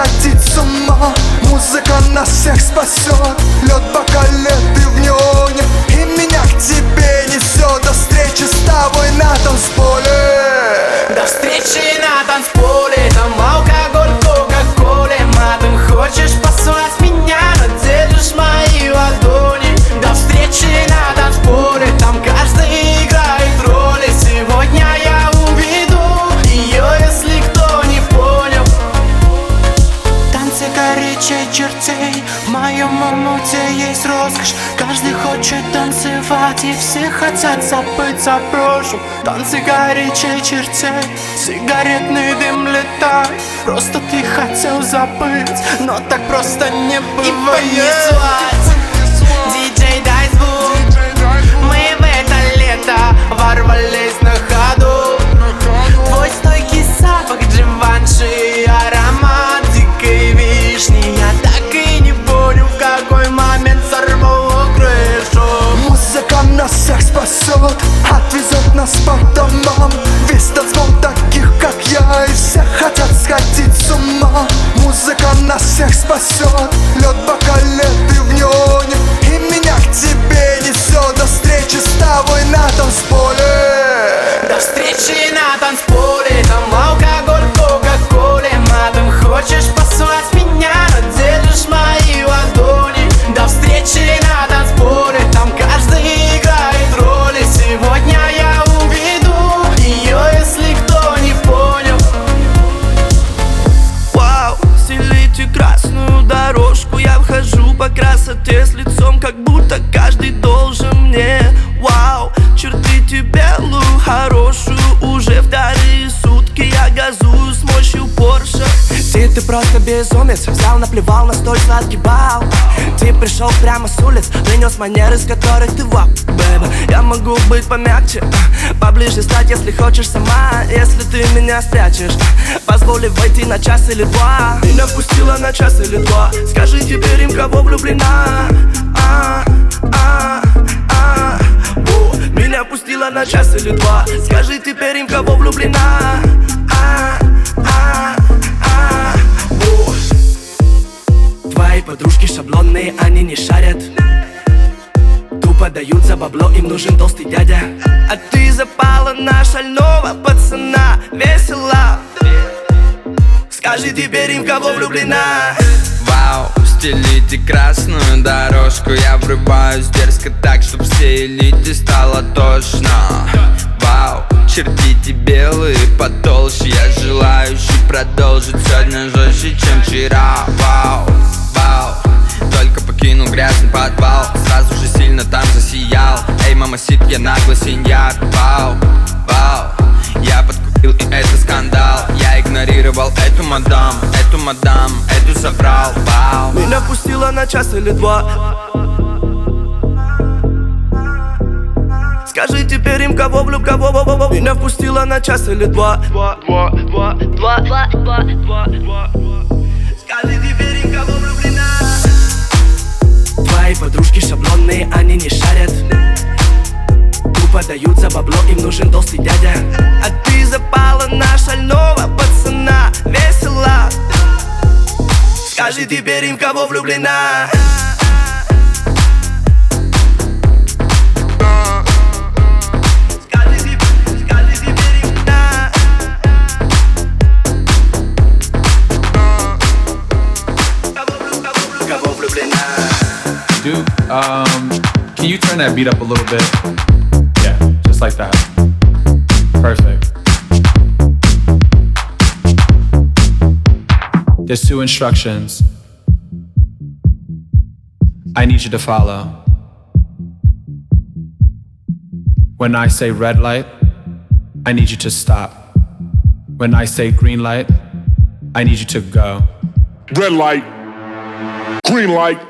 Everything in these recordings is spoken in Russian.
сходить с ума. Музыка нас всех спасет. Лед по колен, ты в него Танцы горячей чертей Сигаретный дым летает. Просто ты хотел забыть Но так просто не бывает. И понеслась. Диджей дай звук. Мы в это лето Ворвались на ходу. Твой стойкий запах Дживанши Аромат всех спасет Отвезет нас по домам Весь танцпол таких, как я И все хотят сходить с ума. Музыка нас всех спасет Лед бокалет белую, хорошую. Уже вторые сутки я газую с мощью Порше. Ты, ты просто безумец. Взял, наплевал на столь сладкий бал. Ты пришел прямо с улиц Принес манеры, с которых ты вау, бэйба Я могу быть помягче Поближе стать, если хочешь сама. Если ты меня спрячешь Позволь войти на час или два. Меня впустила на час или два. Скажи теперь им, кого влюблена а, а, Опустила на час или два. Скажи теперь им, кого влюблена. А, а, а. О. Твои подружки шаблонные, они не шарят. Тупо дают за бабло, им нужен толстый дядя. А ты запала на шального пацана, весела. Скажи теперь им, кого влюблена. Вау, стелите красную дорожку Я врубаюсь дерзко так, чтоб все элите стало тошно. Вау, чертите белые потолще Я желающий продолжить сегодня жестче, чем вчера. Вау, вау, только покинул грязный подвал Сразу же сильно там засиял мадам, эту забрал Вау, Меня пустила на час или два. Скажи теперь им, кого влюб, кого во, во. Меня впустила на час или два. Два, два, два, два, два, два, два, два. Скажи теперь им, кого влюблена. Твои подружки шаблонные, они не шарят. Тупо дают за бабло, им нужен толстый дядя. А ты запала на шального пацана. Весело влю- кого влю- кого влюблена Duke, um, can you turn that beat up a little bit? Yeah, just like that. Perfect. There's two instructions I need you to follow. When I say red light, I need you to stop. When I say green light, I need you to go. Red light. Green light.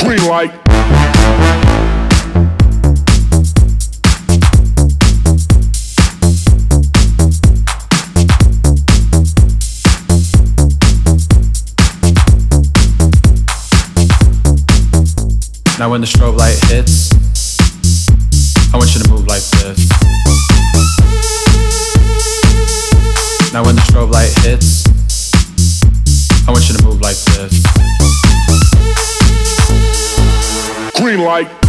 Green light. Now when the strobe light hits, like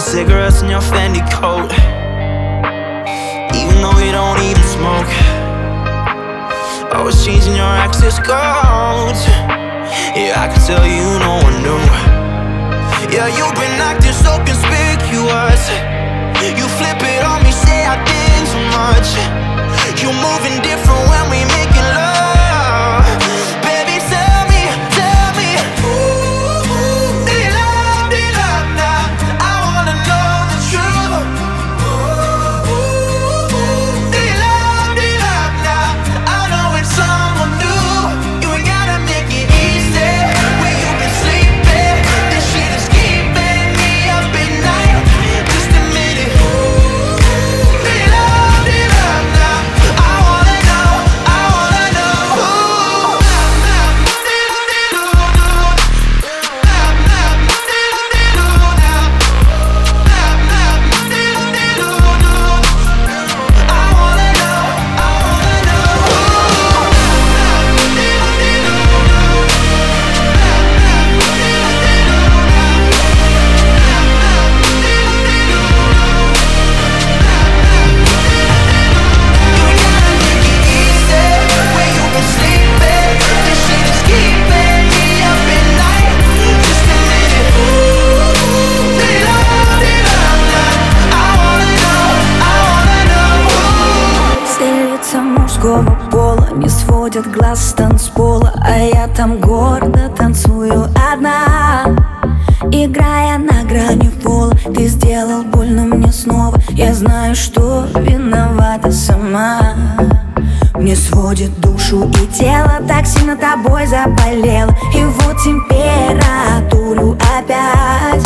light. Cigarettes in your Fendi coat. Even though you don't even smoke. I was changing your access codes. Yeah, I can tell you no one knew. Yeah, you've been acting so conspicuous. You flip it on me, say I think too much. You're moving different when Я знаю, что виновата сама. Мне сводит душу и тело Так сильно тобой заболело И вот температуру опять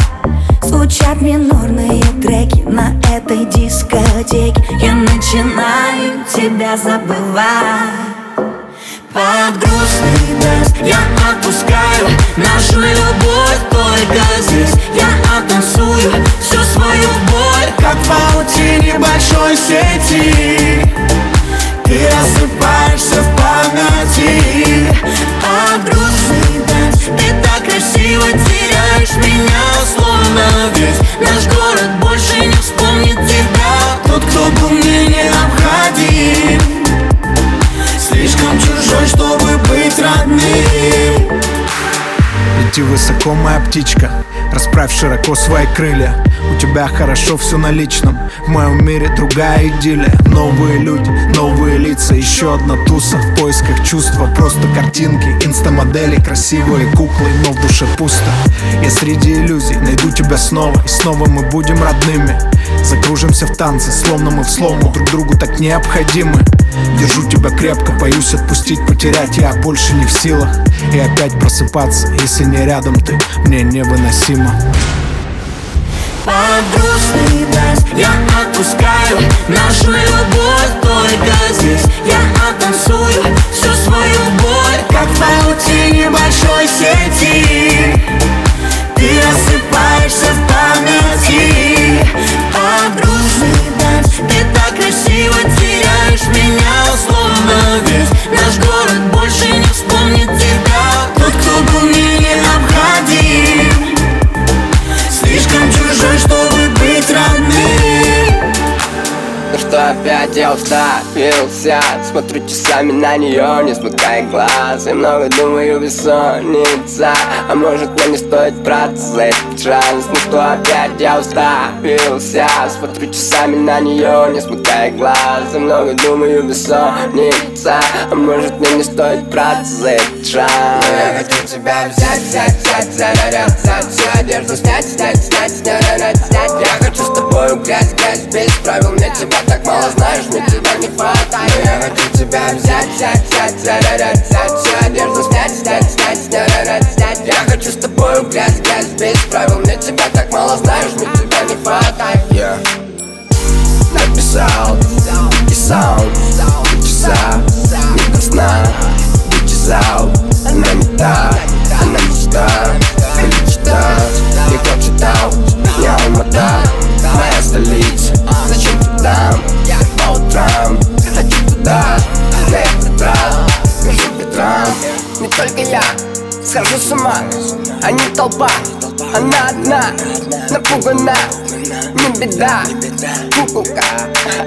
Звучат минорные треки на этой дискотеке. Я начинаю тебя забывать под грустный дождь. Я отпускаю Нашу любовь только здесь. Я оттанцую всю свою боль Как в паутине большой сети. Ты рассыпаешься в памяти. Под грустный Лети высоко, моя птичка Расправь широко свои крылья. У тебя хорошо все на личном В моем мире другая идиллия. Новые люди, новые лица Еще одна туса. В поисках чувства Просто картинки, инстамодели Красивые куклы, но в душе пусто. Я среди иллюзий найду тебя снова И снова мы будем родными Закружимся в танце, словно мы в слому. Друг другу так необходимы. Держу тебя крепко, боюсь отпустить, потерять. Я больше не в силах. И опять просыпаться, если не рядом ты. Мне невыносимо. Под грустный дождь я отпускаю. Нашу любовь только здесь. Я оттанцую всю свою боль. Как в паутине большой сети. Ты рассыпаешься в памяти Грустный дождь Ты так красиво теряешь меня Словно весь наш город больше не вспомнит тебя я уставился Смотрю часами на нее, не смыкая глаз. И много думаю, бессонница. А может мне не стоит браться за этот шанс? Ну что опять я уставился. Смотрю часами на нее, не смыкая глаз. И много думаю, бессонница. А может мне не стоит браться за этот шанс? Я хочу тебя взять, взять, взять, взять Всю одежду снять, снять, снять, снять, снять Я хочу с тобой грязь, грязь, без правил. Мне тебя так мало знаешь, мне тебя не хватает. Я хочу тебя взять, взять, взять, зарядить, взять Всю одежду снять, снять, снять, снять, снять Я хочу с тобой грязь, грязь, без правил. Мне тебя так мало знаешь, мне тебя не хватает. Yeah. Написал и саунд часа. Не до сна, вычесал. Она не та, она мечта Мечта, не как читал Не Алмата, моя столица. Зачем ты там, по утрам Хочу туда, на раз Между ветрам Не только я схожу с ума А не толпа, она одна Напугана, не беда Куколка,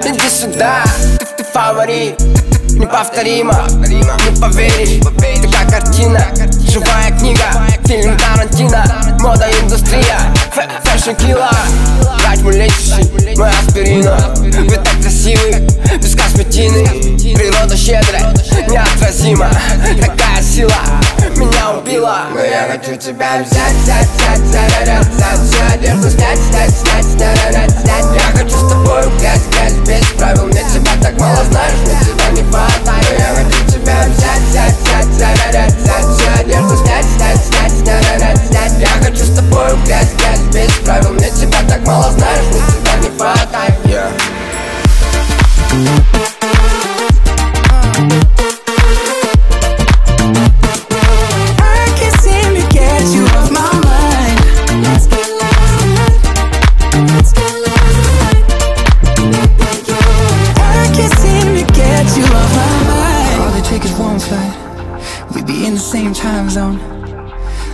иди сюда Ты, ты фаворит, неповторимо Не поверишь, ты как картина Живая книга, фильм Тарантино Мода индустрия, fashion killa Врач мой лечащий, мой аспирина Вы так красивы, без косметины Природа щедрая, неотразима Такая сила меня убила Но я хочу тебя взять, взять, взять, зарядить, взять Всю одежду снять, снять, снять, снять, снять Я хочу с тобой грязь, грязь,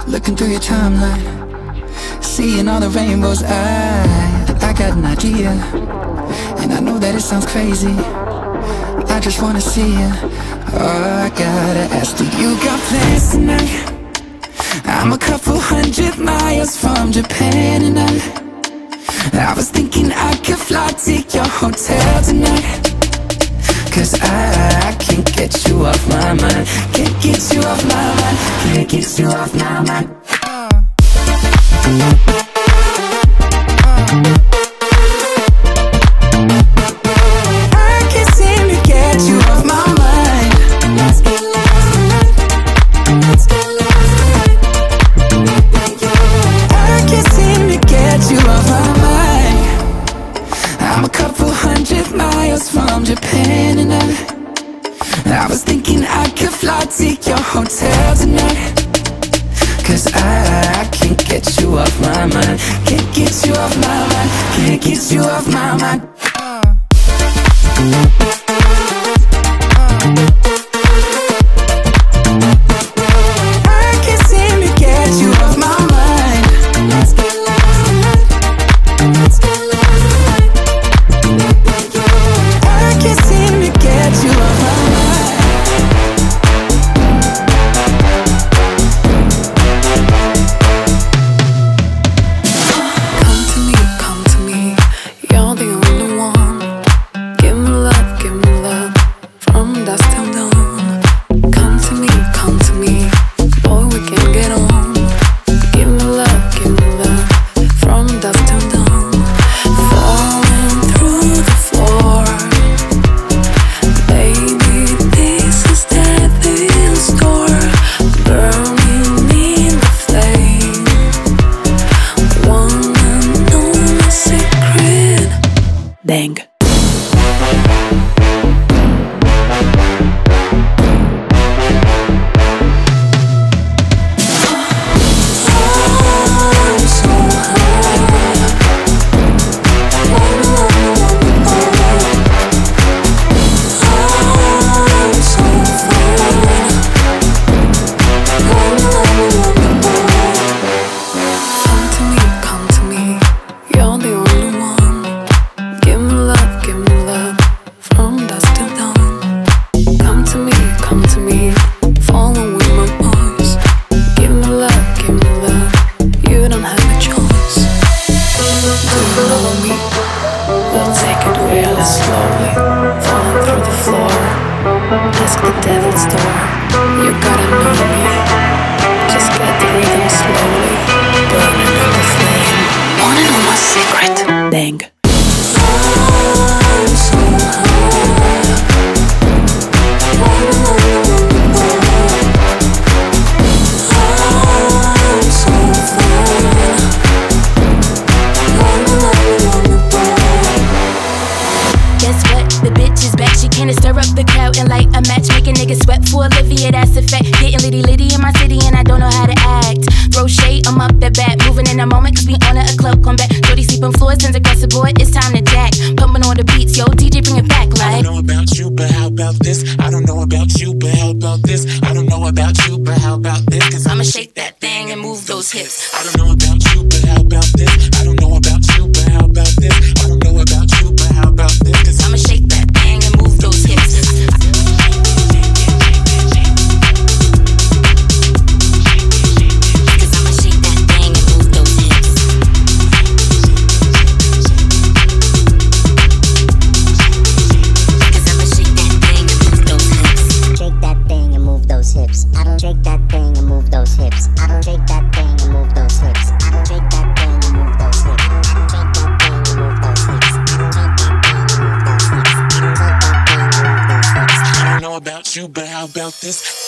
Looking through your timeline. Seeing all the rainbows. I, I got an idea. And I know that it sounds crazy. I just wanna see you. Oh, I gotta ask, do you got plans tonight? I'm a couple hundred miles from Japan and I I was thinking I could fly to your hotel tonight Cause I, I can't get you off my mind Can't get you off my mind Can't get you off my mind uh. Uh. this? I don't know about you, but how about this? I don't know about you, but how about this? I don't know about you, but how about this? you, but how about this?